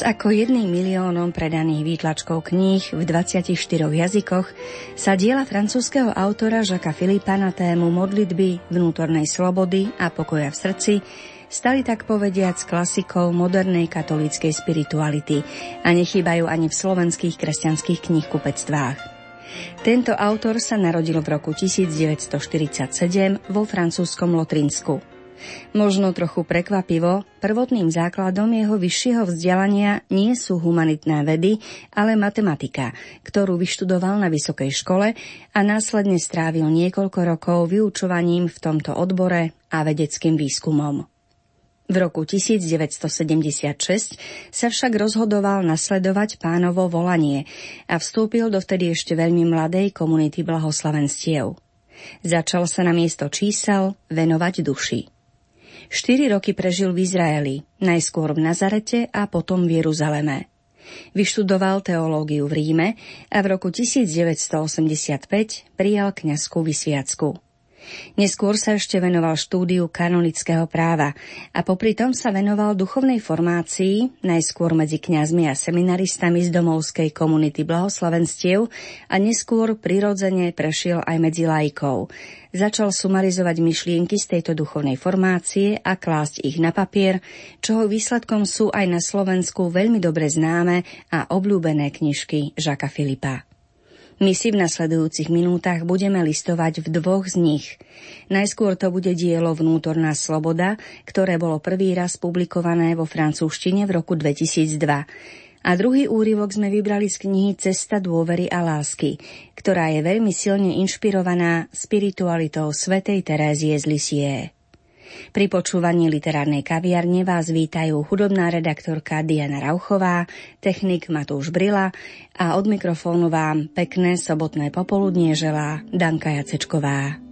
Ako jedným miliónom predaných výtlačkov kníh v 24 jazykoch sa diela francúzského autora Žaka Filipa na tému modlitby, vnútornej slobody a pokoja v srdci stali tak povediac klasikou modernej katolíckej spirituality a nechýbajú ani v slovenských kresťanských knihkupectvách. Tento autor sa narodil v roku 1947 vo francúzskom Lotrinsku. Možno trochu prekvapivo, prvotným základom jeho vyššieho vzdelania nie sú humanitné vedy, ale matematika, ktorú vyštudoval na vysokej škole a následne strávil niekoľko rokov vyučovaním v tomto odbore a vedeckým výskumom. V roku 1976 sa však rozhodoval nasledovať pánovo volanie a vstúpil do vtedy ešte veľmi mladej komunity blahoslavenstiev. Začal sa na miesto čísel venovať duši. Štyri roky prežil v Izraeli, najskôr v Nazarete a potom v Jeruzaleme. Vyštudoval teológiu v Ríme a v roku 1985 prijal kňazskú vysviacku. Neskôr sa ešte venoval štúdiu kanonického práva a popri tom sa venoval duchovnej formácii, najskôr medzi kňazmi a seminaristami z domovskej komunity blahoslavenstiev a neskôr prirodzene prešiel aj medzi lajkov. Začal sumarizovať myšlienky z tejto duchovnej formácie a klásť ich na papier, čoho výsledkom sú aj na Slovensku veľmi dobre známe a obľúbené knižky Žaka Filipa. My si v nasledujúcich minútach budeme listovať v dvoch z nich. Najskôr to bude dielo Vnútorná sloboda, ktoré bolo prvý raz publikované vo francúzštine v roku 2002. A druhý úryvok sme vybrali z knihy Cesta dôvery a lásky, ktorá je veľmi silne inšpirovaná spiritualitou svätej Terézie z Lisie. Pri počúvaní literárnej kaviarne vás vítajú hudobná redaktorka Diana Rauchová, technik Matúš Brila a od mikrofónu vám pekné sobotné popoludnie želá Danka Jacečková.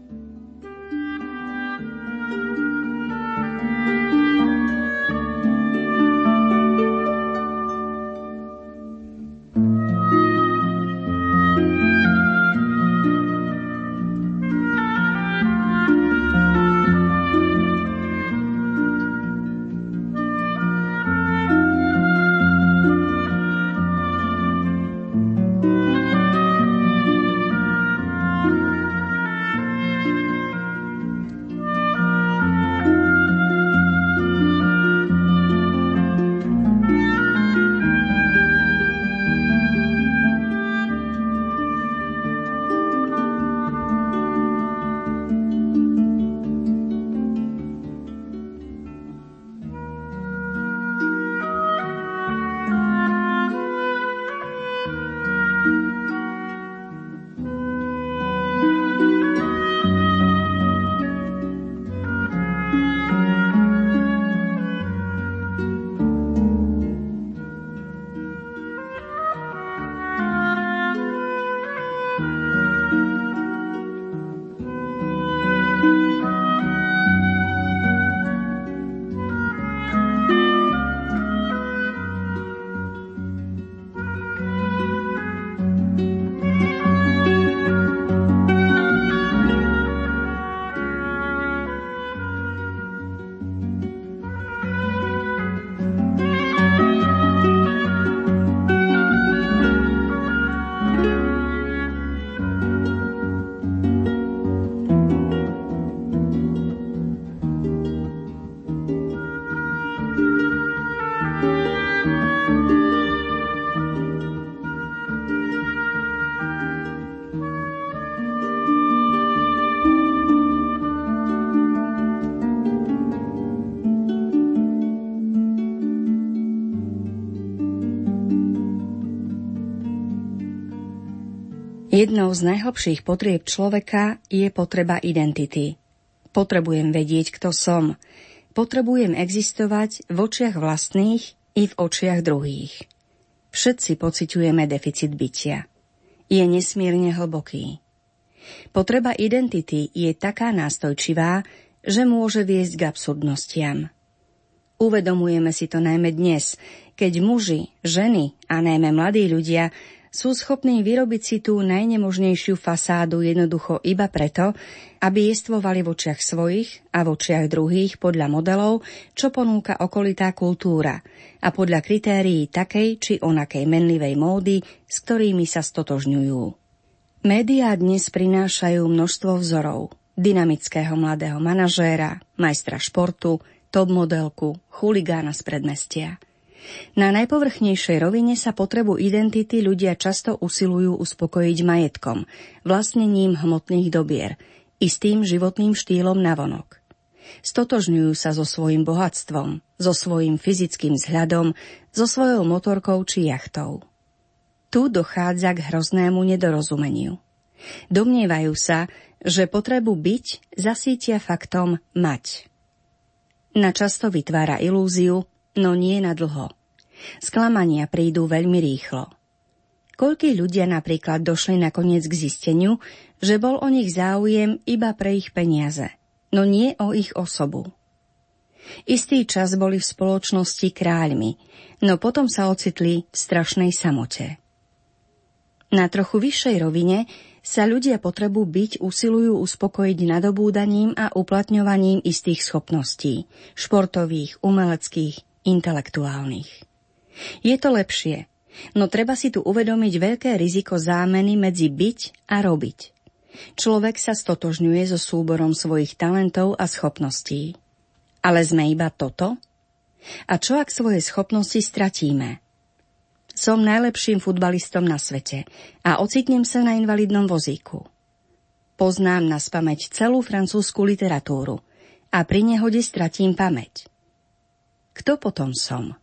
Jednou z najhlbších potrieb človeka je potreba identity. Potrebujem vedieť, kto som. Potrebujem existovať v očiach vlastných i v očiach druhých. Všetci pociťujeme deficit bytia. Je nesmierne hlboký. Potreba identity je taká nástojčivá, že môže viesť k absurdnostiam. Uvedomujeme si to najmä dnes, keď muži, ženy a najmä mladí ľudia sú schopní vyrobiť si tú najnemožnejšiu fasádu jednoducho iba preto, aby jestvovali v očiach svojich a v očiach druhých podľa modelov, čo ponúka okolitá kultúra a podľa kritérií takej či onakej menlivej módy, s ktorými sa stotožňujú. Médiá dnes prinášajú množstvo vzorov. Dynamického mladého manažéra, majstra športu, top modelku, chuligána z predmestia – na najpovrchnejšej rovine sa potrebu identity ľudia často usilujú uspokojiť majetkom, vlastnením hmotných dobier, istým životným štýlom navonok. Stotožňujú sa so svojím bohatstvom, so svojím fyzickým vzhľadom, so svojou motorkou či jachtou. Tu dochádza k hroznému nedorozumeniu. Domnievajú sa, že potrebu byť zasítia faktom mať. Načasto vytvára ilúziu, no nie na dlho. Sklamania prídu veľmi rýchlo. Koľkí ľudia napríklad došli nakoniec k zisteniu, že bol o nich záujem iba pre ich peniaze, no nie o ich osobu. Istý čas boli v spoločnosti kráľmi, no potom sa ocitli v strašnej samote. Na trochu vyššej rovine sa ľudia potrebu byť usilujú uspokojiť nadobúdaním a uplatňovaním istých schopností, športových, umeleckých, intelektuálnych. Je to lepšie, no treba si tu uvedomiť veľké riziko zámeny medzi byť a robiť. Človek sa stotožňuje so súborom svojich talentov a schopností. Ale sme iba toto? A čo ak svoje schopnosti stratíme? Som najlepším futbalistom na svete a ocitnem sa na invalidnom vozíku. Poznám na spameť celú francúzsku literatúru a pri nehode stratím pamäť. Kto potom som?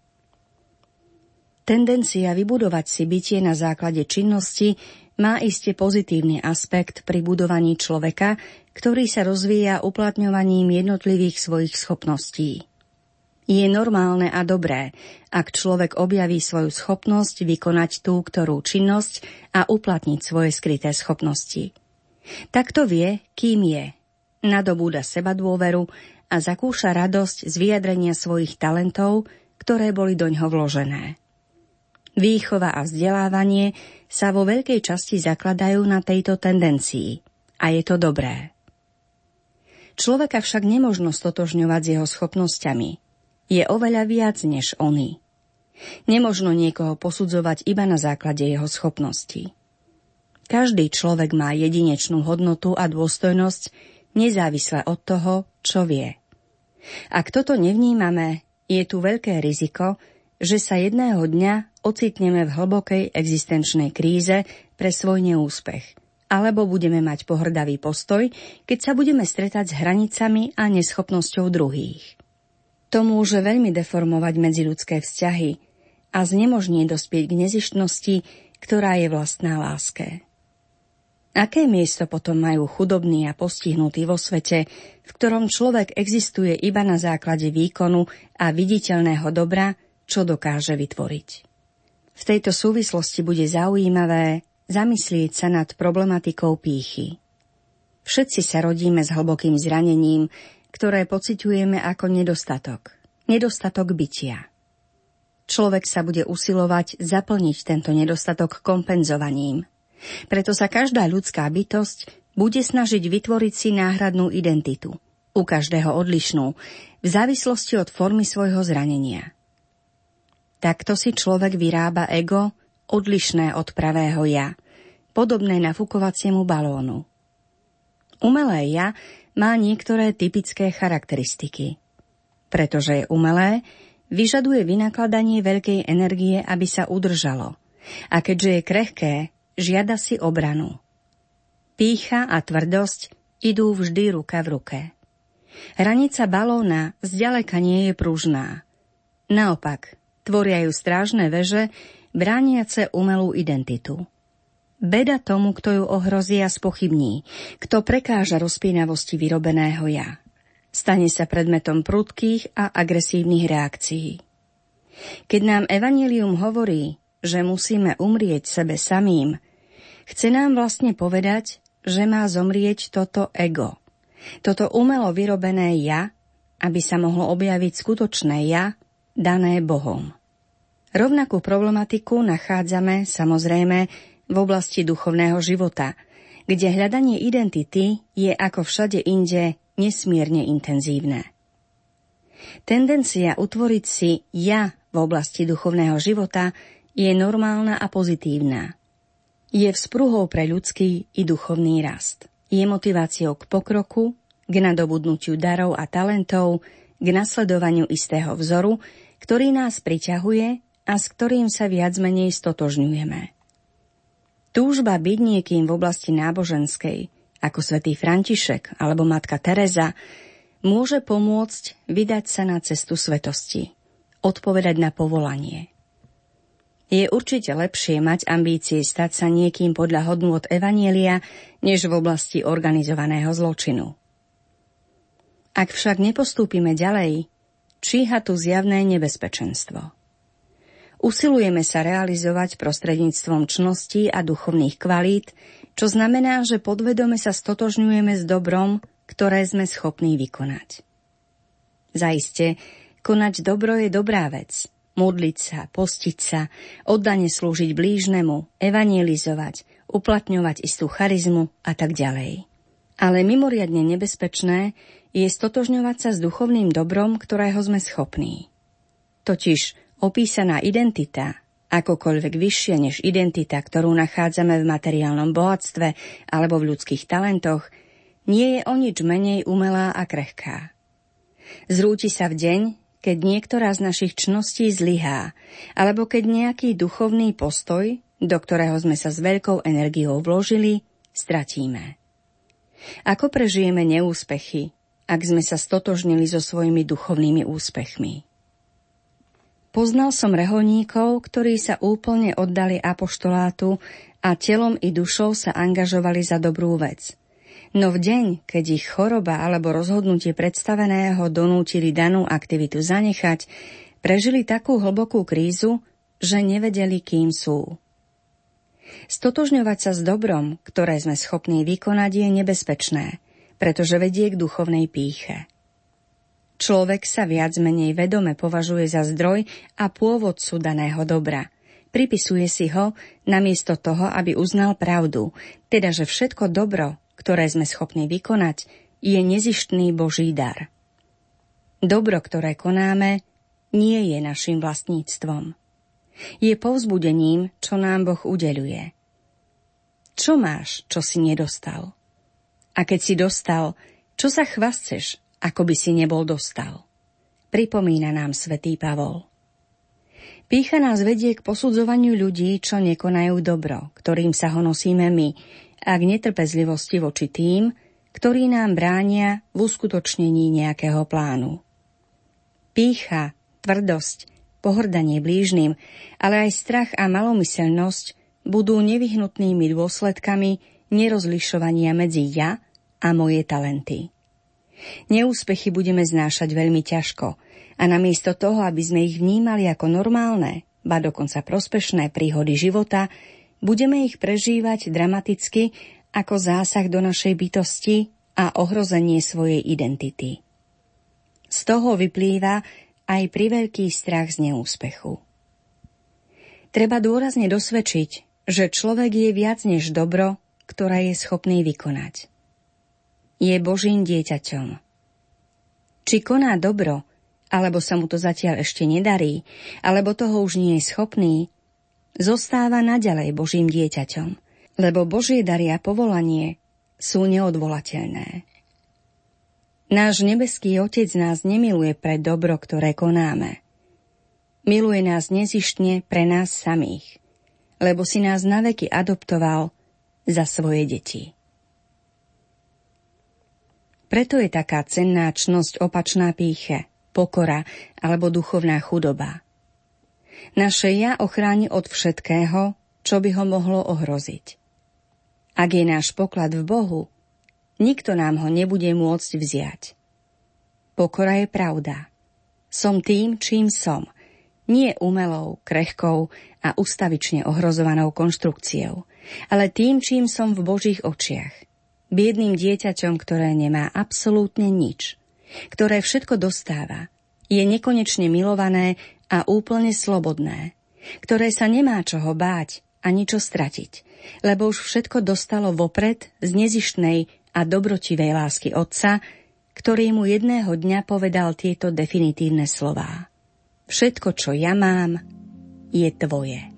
Tendencia vybudovať si bytie na základe činnosti má iste pozitívny aspekt pri budovaní človeka, ktorý sa rozvíja uplatňovaním jednotlivých svojich schopností. Je normálne a dobré, ak človek objaví svoju schopnosť vykonať tú ktorú činnosť a uplatniť svoje skryté schopnosti. Takto vie, kým je. Nadobúda seba dôveru a zakúša radosť z vyjadrenia svojich talentov, ktoré boli doňho vložené. Výchova a vzdelávanie sa vo veľkej časti zakladajú na tejto tendencii. A je to dobré. Človeka však nemožno stotožňovať s jeho schopnosťami. Je oveľa viac než oný. Nemožno niekoho posudzovať iba na základe jeho schopností. Každý človek má jedinečnú hodnotu a dôstojnosť, nezávisle od toho, čo vie. Ak toto nevnímame, je tu veľké riziko, že sa jedného dňa ocitneme v hlbokej existenčnej kríze pre svoj neúspech. Alebo budeme mať pohrdavý postoj, keď sa budeme stretať s hranicami a neschopnosťou druhých. To môže veľmi deformovať medziludské vzťahy a znemožní dospieť k nezištnosti, ktorá je vlastná láske. Aké miesto potom majú chudobní a postihnutí vo svete, v ktorom človek existuje iba na základe výkonu a viditeľného dobra, čo dokáže vytvoriť. V tejto súvislosti bude zaujímavé zamyslieť sa nad problematikou pýchy. Všetci sa rodíme s hlbokým zranením, ktoré pociťujeme ako nedostatok. Nedostatok bytia. Človek sa bude usilovať zaplniť tento nedostatok kompenzovaním. Preto sa každá ľudská bytosť bude snažiť vytvoriť si náhradnú identitu. U každého odlišnú, v závislosti od formy svojho zranenia. Takto si človek vyrába ego odlišné od pravého ja, podobné nafukovaciemu balónu. Umelé ja má niektoré typické charakteristiky. Pretože je umelé, vyžaduje vynakladanie veľkej energie, aby sa udržalo. A keďže je krehké, žiada si obranu. Pícha a tvrdosť idú vždy ruka v ruke. Hranica balóna zďaleka nie je pružná. Naopak, tvoria ju strážne veže, brániace umelú identitu. Beda tomu, kto ju ohrozí a spochybní, kto prekáža rozpínavosti vyrobeného ja. Stane sa predmetom prudkých a agresívnych reakcií. Keď nám Evangelium hovorí, že musíme umrieť sebe samým, chce nám vlastne povedať, že má zomrieť toto ego, toto umelo vyrobené ja, aby sa mohlo objaviť skutočné ja, dané Bohom. Rovnakú problematiku nachádzame samozrejme v oblasti duchovného života, kde hľadanie identity je ako všade inde nesmierne intenzívne. Tendencia utvoriť si ja v oblasti duchovného života je normálna a pozitívna. Je vzpruhou pre ľudský i duchovný rast. Je motiváciou k pokroku, k nadobudnutiu darov a talentov, k nasledovaniu istého vzoru, ktorý nás priťahuje a s ktorým sa viac menej stotožňujeme. Túžba byť niekým v oblasti náboženskej, ako svätý František alebo matka Teresa, môže pomôcť vydať sa na cestu svetosti, odpovedať na povolanie. Je určite lepšie mať ambície stať sa niekým podľa hodnôt Evanielia, než v oblasti organizovaného zločinu. Ak však nepostúpime ďalej, číha tu zjavné nebezpečenstvo. Usilujeme sa realizovať prostredníctvom čností a duchovných kvalít, čo znamená, že podvedome sa stotožňujeme s dobrom, ktoré sme schopní vykonať. Zaiste, konať dobro je dobrá vec. Modliť sa, postiť sa, oddane slúžiť blížnemu, evangelizovať, uplatňovať istú charizmu a tak ďalej. Ale mimoriadne nebezpečné je stotožňovať sa s duchovným dobrom, ktorého sme schopní. Totiž Opísaná identita, akokoľvek vyššia než identita, ktorú nachádzame v materiálnom bohatstve alebo v ľudských talentoch, nie je o nič menej umelá a krehká. Zrúti sa v deň, keď niektorá z našich čností zlyhá, alebo keď nejaký duchovný postoj, do ktorého sme sa s veľkou energiou vložili, stratíme. Ako prežijeme neúspechy, ak sme sa stotožnili so svojimi duchovnými úspechmi? Poznal som reholníkov, ktorí sa úplne oddali apoštolátu a telom i dušou sa angažovali za dobrú vec. No v deň, keď ich choroba alebo rozhodnutie predstaveného donútili danú aktivitu zanechať, prežili takú hlbokú krízu, že nevedeli, kým sú. Stotožňovať sa s dobrom, ktoré sme schopní vykonať, je nebezpečné, pretože vedie k duchovnej píche. Človek sa viac menej vedome považuje za zdroj a pôvodcu daného dobra. Pripisuje si ho namiesto toho, aby uznal pravdu, teda že všetko dobro, ktoré sme schopní vykonať, je nezištný Boží dar. Dobro, ktoré konáme, nie je našim vlastníctvom. Je povzbudením, čo nám Boh udeluje. Čo máš, čo si nedostal? A keď si dostal, čo sa chvasteš, ako by si nebol dostal. Pripomína nám svätý Pavol. Pícha nás vedie k posudzovaniu ľudí, čo nekonajú dobro, ktorým sa ho nosíme my, a k netrpezlivosti voči tým, ktorí nám bránia v uskutočnení nejakého plánu. Pícha, tvrdosť, pohrdanie blížnym, ale aj strach a malomyselnosť budú nevyhnutnými dôsledkami nerozlišovania medzi ja a moje talenty. Neúspechy budeme znášať veľmi ťažko a namiesto toho, aby sme ich vnímali ako normálne, ba dokonca prospešné príhody života, budeme ich prežívať dramaticky ako zásah do našej bytosti a ohrozenie svojej identity. Z toho vyplýva aj priveľký strach z neúspechu. Treba dôrazne dosvedčiť, že človek je viac než dobro, ktoré je schopný vykonať je Božím dieťaťom. Či koná dobro, alebo sa mu to zatiaľ ešte nedarí, alebo toho už nie je schopný, zostáva naďalej Božím dieťaťom, lebo Božie dary a povolanie sú neodvolateľné. Náš nebeský Otec nás nemiluje pre dobro, ktoré konáme. Miluje nás nezištne pre nás samých, lebo si nás naveky adoptoval za svoje deti. Preto je taká cenná čnosť opačná píche, pokora alebo duchovná chudoba. Naše ja ochráni od všetkého, čo by ho mohlo ohroziť. Ak je náš poklad v Bohu, nikto nám ho nebude môcť vziať. Pokora je pravda. Som tým, čím som, nie umelou, krehkou a ustavične ohrozovanou konštrukciou, ale tým, čím som v Božích očiach – biedným dieťaťom, ktoré nemá absolútne nič, ktoré všetko dostáva, je nekonečne milované a úplne slobodné, ktoré sa nemá čoho báť ani čo stratiť, lebo už všetko dostalo vopred z nezištnej a dobrotivej lásky Otca, ktorý mu jedného dňa povedal tieto definitívne slová. Všetko, čo ja mám, je tvoje.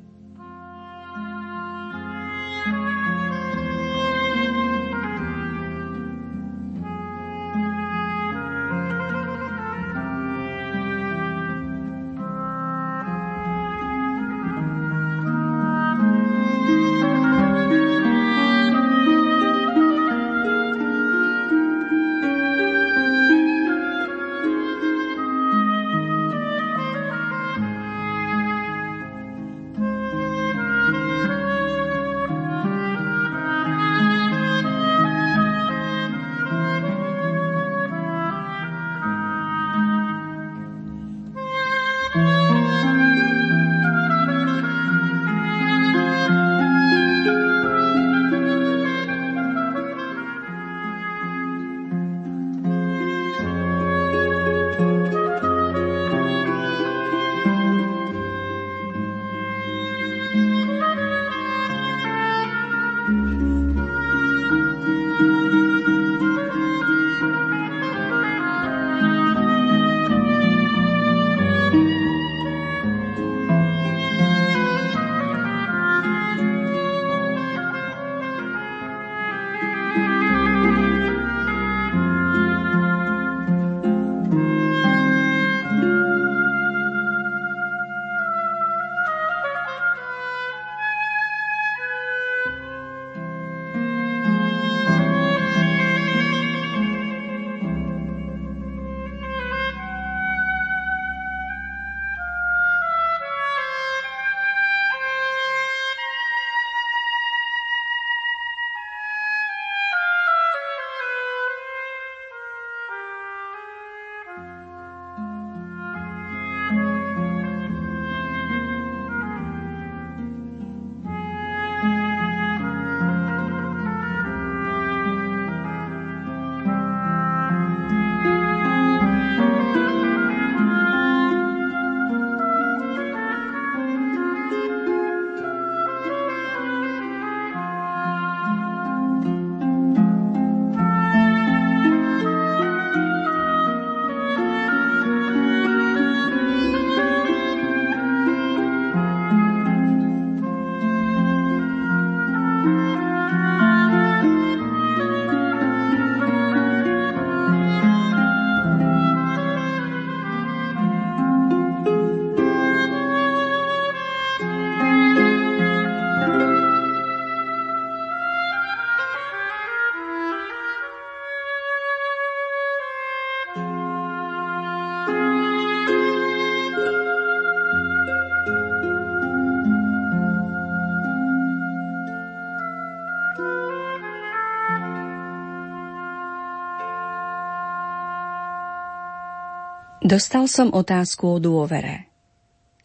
Dostal som otázku o dôvere.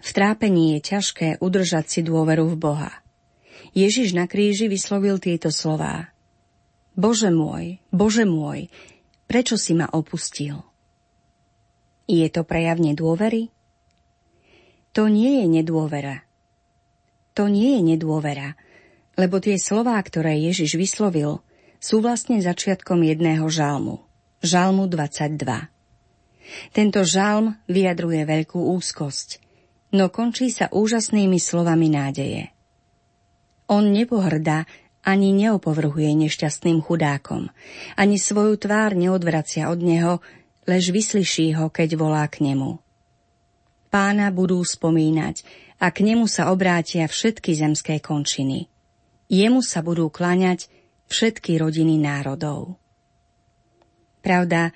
V trápení je ťažké udržať si dôveru v Boha. Ježiš na kríži vyslovil tieto slová. Bože môj, Bože môj, prečo si ma opustil? Je to prejav nedôvery? To nie je nedôvera. To nie je nedôvera, lebo tie slová, ktoré Ježiš vyslovil, sú vlastne začiatkom jedného žalmu. Žalmu 22. Tento žalm vyjadruje veľkú úzkosť, no končí sa úžasnými slovami nádeje. On nepohrdá ani neopovrhuje nešťastným chudákom, ani svoju tvár neodvracia od neho, lež vyslyší ho, keď volá k nemu. Pána budú spomínať a k nemu sa obrátia všetky zemské končiny. Jemu sa budú kláňať všetky rodiny národov. Pravda,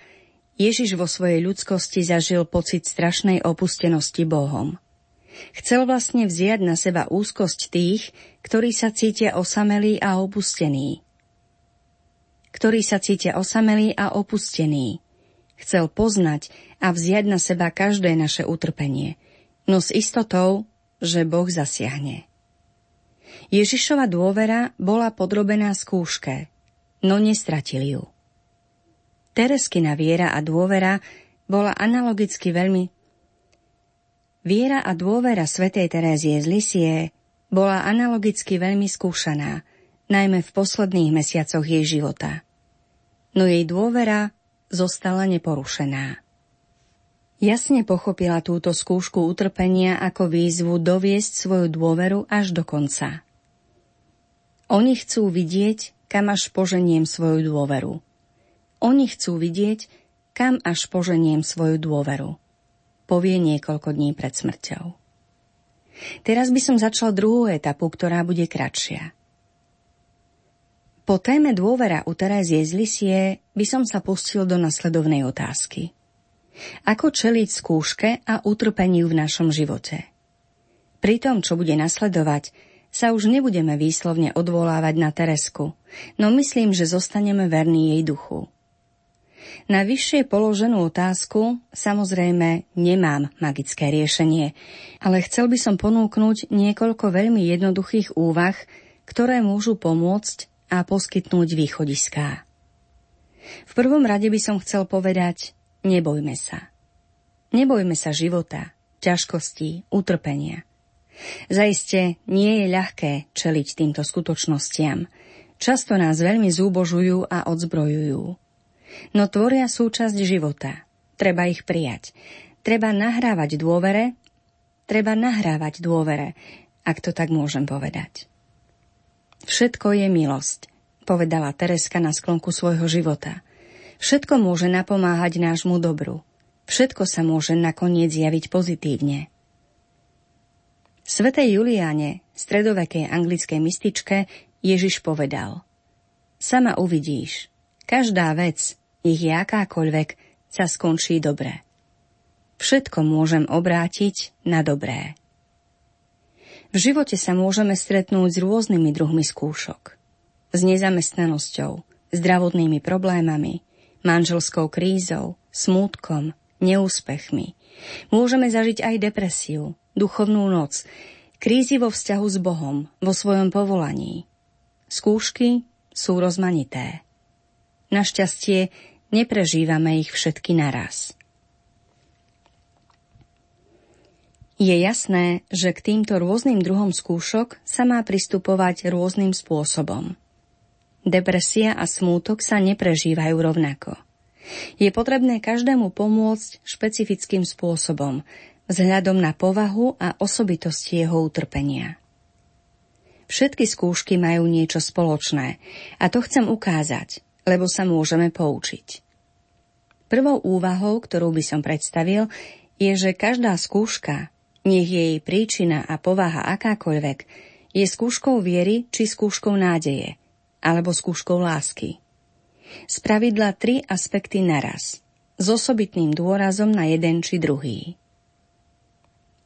Ježiš vo svojej ľudskosti zažil pocit strašnej opustenosti Bohom. Chcel vlastne vziať na seba úzkosť tých, ktorí sa cítia osamelí a opustení. Ktorí sa cítia osamelí a opustení. Chcel poznať a vziať na seba každé naše utrpenie, no s istotou, že Boh zasiahne. Ježišova dôvera bola podrobená skúške, no nestratili ju. Tereskina viera a dôvera bola analogicky veľmi Viera a dôvera svätej Terézie z Lisie bola analogicky veľmi skúšaná, najmä v posledných mesiacoch jej života. No jej dôvera zostala neporušená. Jasne pochopila túto skúšku utrpenia ako výzvu doviesť svoju dôveru až do konca. Oni chcú vidieť, kam až poženiem svoju dôveru. Oni chcú vidieť, kam až poženiem svoju dôveru. Povie niekoľko dní pred smrťou. Teraz by som začal druhú etapu, ktorá bude kratšia. Po téme dôvera u Terézie z Lisie by som sa pustil do nasledovnej otázky. Ako čeliť skúške a utrpeniu v našom živote? Pri tom, čo bude nasledovať, sa už nebudeme výslovne odvolávať na Teresku, no myslím, že zostaneme verní jej duchu. Na vyššie položenú otázku samozrejme nemám magické riešenie, ale chcel by som ponúknuť niekoľko veľmi jednoduchých úvah, ktoré môžu pomôcť a poskytnúť východiská. V prvom rade by som chcel povedať, Nebojme sa. Nebojme sa života, ťažkostí, utrpenia. Zaiste nie je ľahké čeliť týmto skutočnostiam. Často nás veľmi zúbožujú a odzbrojujú. No tvoria súčasť života. Treba ich prijať. Treba nahrávať dôvere, treba nahrávať dôvere, ak to tak môžem povedať. Všetko je milosť, povedala Tereska na sklonku svojho života. Všetko môže napomáhať nášmu dobru. Všetko sa môže nakoniec javiť pozitívne. Svetej Juliane, stredovekej anglickej mystičke, Ježiš povedal Sama uvidíš, každá vec, nech je akákoľvek, sa skončí dobre. Všetko môžem obrátiť na dobré. V živote sa môžeme stretnúť s rôznymi druhmi skúšok. S nezamestnanosťou, zdravotnými problémami, manželskou krízou, smútkom, neúspechmi. Môžeme zažiť aj depresiu, duchovnú noc, krízy vo vzťahu s Bohom, vo svojom povolaní. Skúšky sú rozmanité. Našťastie neprežívame ich všetky naraz. Je jasné, že k týmto rôznym druhom skúšok sa má pristupovať rôznym spôsobom. Depresia a smútok sa neprežívajú rovnako. Je potrebné každému pomôcť špecifickým spôsobom, vzhľadom na povahu a osobitosti jeho utrpenia. Všetky skúšky majú niečo spoločné a to chcem ukázať, lebo sa môžeme poučiť. Prvou úvahou, ktorú by som predstavil, je, že každá skúška, nech je jej príčina a povaha akákoľvek, je skúškou viery či skúškou nádeje – alebo skúškou lásky. Spravidla tri aspekty naraz, s osobitným dôrazom na jeden či druhý.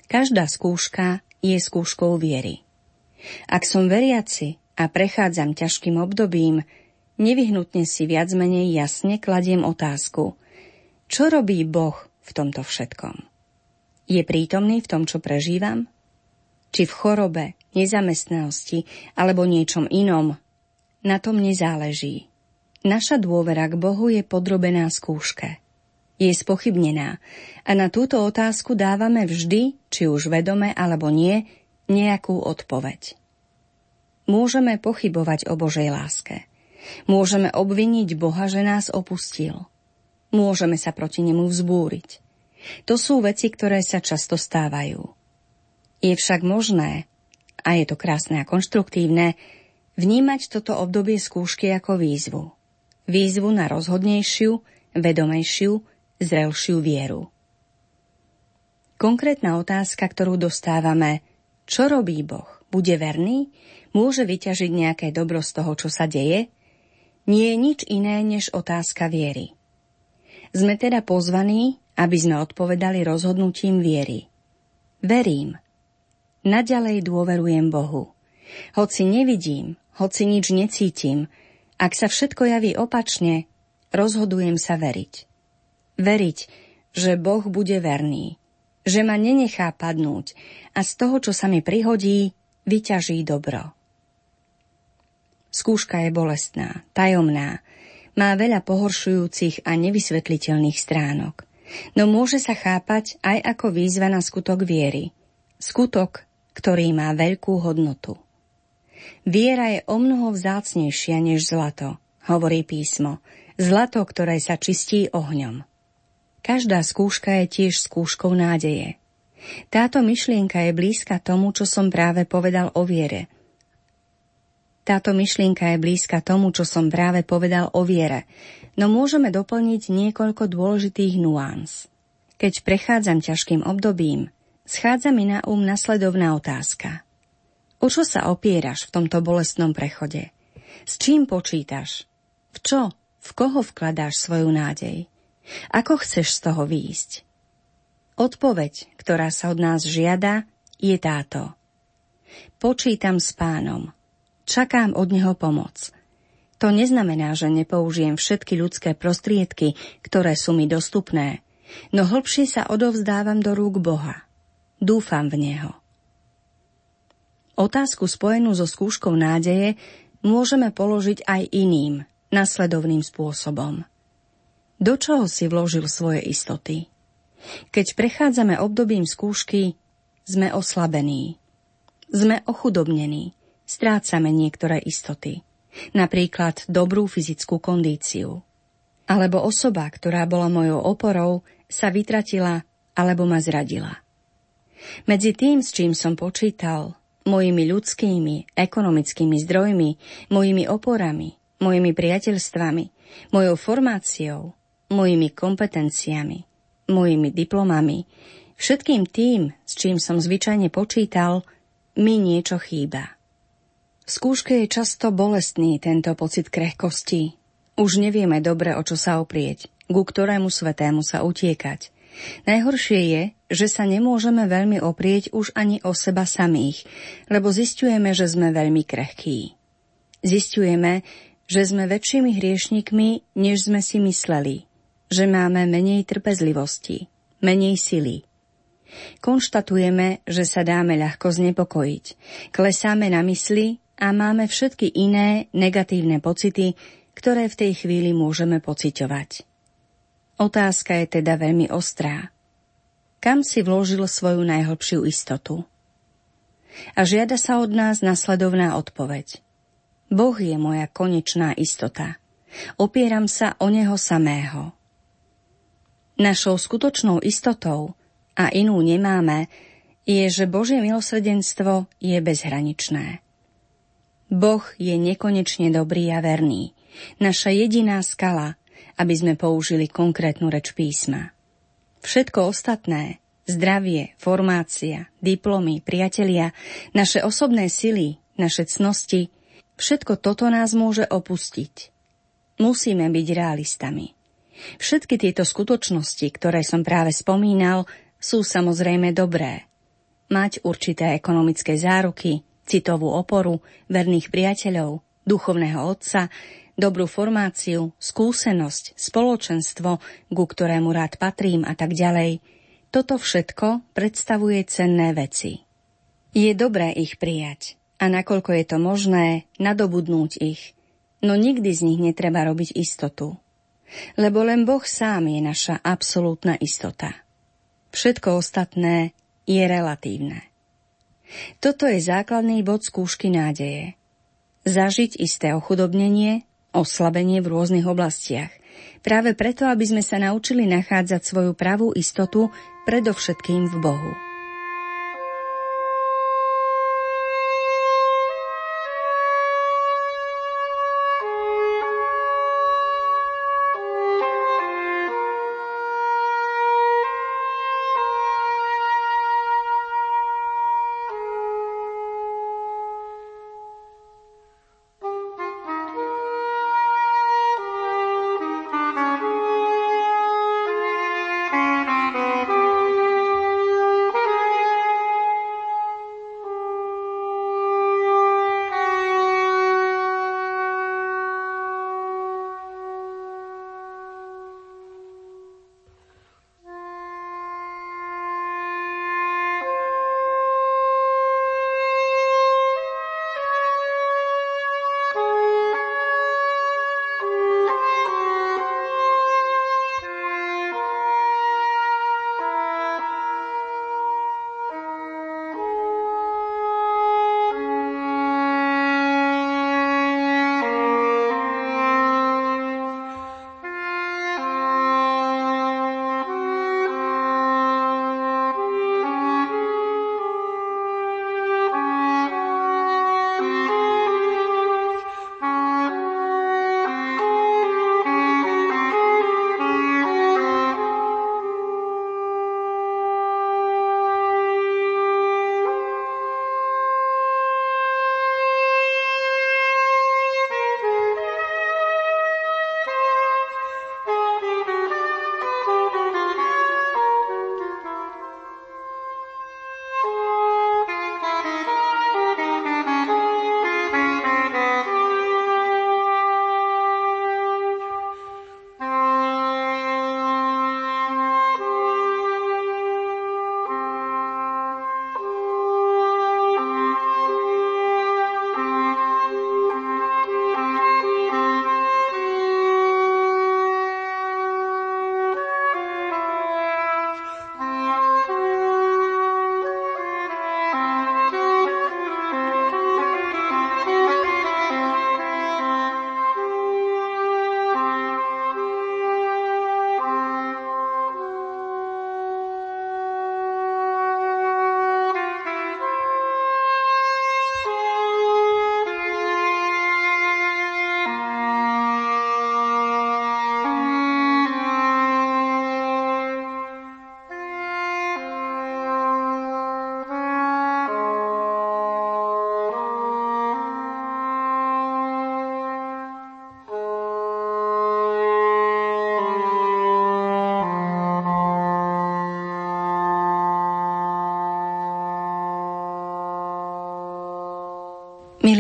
Každá skúška je skúškou viery. Ak som veriaci a prechádzam ťažkým obdobím, nevyhnutne si viac menej jasne kladiem otázku, čo robí Boh v tomto všetkom? Je prítomný v tom, čo prežívam? Či v chorobe, nezamestnanosti alebo niečom inom, na tom nezáleží. Naša dôvera k Bohu je podrobená skúške. Je spochybnená a na túto otázku dávame vždy, či už vedome alebo nie, nejakú odpoveď. Môžeme pochybovať o Božej láske. Môžeme obviniť Boha, že nás opustil. Môžeme sa proti nemu vzbúriť. To sú veci, ktoré sa často stávajú. Je však možné, a je to krásne a konštruktívne, Vnímať toto obdobie skúšky ako výzvu. Výzvu na rozhodnejšiu, vedomejšiu, zrelšiu vieru. Konkrétna otázka, ktorú dostávame, čo robí Boh? Bude verný? Môže vyťažiť nejaké dobro z toho, čo sa deje? Nie je nič iné než otázka viery. Sme teda pozvaní, aby sme odpovedali rozhodnutím viery. Verím. Naďalej dôverujem Bohu. Hoci nevidím, hoci nič necítim, ak sa všetko javí opačne, rozhodujem sa veriť. Veriť, že Boh bude verný, že ma nenechá padnúť a z toho, čo sa mi prihodí, vyťaží dobro. Skúška je bolestná, tajomná, má veľa pohoršujúcich a nevysvetliteľných stránok. no môže sa chápať aj ako výzva na skutok viery. Skutok, ktorý má veľkú hodnotu. Viera je o mnoho vzácnejšia než zlato, hovorí písmo, zlato, ktoré sa čistí ohňom. Každá skúška je tiež skúškou nádeje. Táto myšlienka je blízka tomu, čo som práve povedal o viere. Táto myšlienka je blízka tomu, čo som práve povedal o viere, no môžeme doplniť niekoľko dôležitých nuáns. Keď prechádzam ťažkým obdobím, schádza mi na um nasledovná otázka. O čo sa opieraš v tomto bolestnom prechode? S čím počítaš? V čo? V koho vkladáš svoju nádej? Ako chceš z toho výjsť? Odpoveď, ktorá sa od nás žiada, je táto. Počítam s pánom. Čakám od neho pomoc. To neznamená, že nepoužijem všetky ľudské prostriedky, ktoré sú mi dostupné, no hlbšie sa odovzdávam do rúk Boha. Dúfam v Neho. Otázku spojenú so skúškou nádeje môžeme položiť aj iným, nasledovným spôsobom. Do čoho si vložil svoje istoty? Keď prechádzame obdobím skúšky, sme oslabení. Sme ochudobnení. Strácame niektoré istoty napríklad dobrú fyzickú kondíciu. Alebo osoba, ktorá bola mojou oporou, sa vytratila alebo ma zradila. Medzi tým, s čím som počítal, mojimi ľudskými, ekonomickými zdrojmi, mojimi oporami, mojimi priateľstvami, mojou formáciou, mojimi kompetenciami, mojimi diplomami, všetkým tým, s čím som zvyčajne počítal, mi niečo chýba. V skúške je často bolestný tento pocit krehkosti. Už nevieme dobre, o čo sa oprieť, ku ktorému svetému sa utiekať. Najhoršie je, že sa nemôžeme veľmi oprieť už ani o seba samých, lebo zistujeme, že sme veľmi krehkí. Zistujeme, že sme väčšími hriešnikmi, než sme si mysleli, že máme menej trpezlivosti, menej sily. Konštatujeme, že sa dáme ľahko znepokojiť, klesáme na mysli a máme všetky iné negatívne pocity, ktoré v tej chvíli môžeme pociťovať. Otázka je teda veľmi ostrá. Kam si vložil svoju najhlbšiu istotu? A žiada sa od nás nasledovná odpoveď. Boh je moja konečná istota. Opieram sa o Neho samého. Našou skutočnou istotou, a inú nemáme, je, že Božie milosrdenstvo je bezhraničné. Boh je nekonečne dobrý a verný. Naša jediná skala, aby sme použili konkrétnu reč písma. Všetko ostatné, zdravie, formácia, diplomy, priatelia, naše osobné sily, naše cnosti, všetko toto nás môže opustiť. Musíme byť realistami. Všetky tieto skutočnosti, ktoré som práve spomínal, sú samozrejme dobré. Mať určité ekonomické záruky, citovú oporu, verných priateľov, duchovného otca, dobrú formáciu, skúsenosť, spoločenstvo, ku ktorému rád patrím a tak ďalej, toto všetko predstavuje cenné veci. Je dobré ich prijať a nakoľko je to možné, nadobudnúť ich, no nikdy z nich netreba robiť istotu. Lebo len Boh sám je naša absolútna istota. Všetko ostatné je relatívne. Toto je základný bod skúšky nádeje. Zažiť isté ochudobnenie, oslabenie v rôznych oblastiach. Práve preto, aby sme sa naučili nachádzať svoju pravú istotu predovšetkým v Bohu.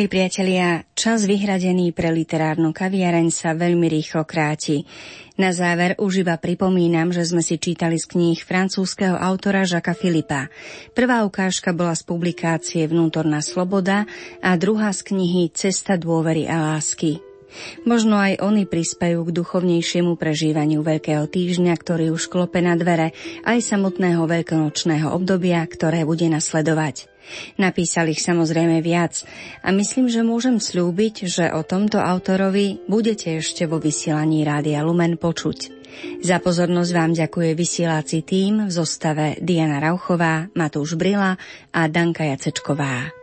Milí priatelia, čas vyhradený pre literárnu kaviareň sa veľmi rýchlo kráti. Na záver už iba pripomínam, že sme si čítali z kníh francúzského autora Žaka Filipa. Prvá ukážka bola z publikácie Vnútorná sloboda a druhá z knihy Cesta dôvery a lásky. Možno aj oni prispajú k duchovnejšiemu prežívaniu Veľkého týždňa, ktorý už klope na dvere, aj samotného veľkonočného obdobia, ktoré bude nasledovať. Napísal ich samozrejme viac a myslím, že môžem slúbiť, že o tomto autorovi budete ešte vo vysielaní Rádia Lumen počuť. Za pozornosť vám ďakuje vysielací tým v zostave Diana Rauchová, Matúš Brila a Danka Jacečková.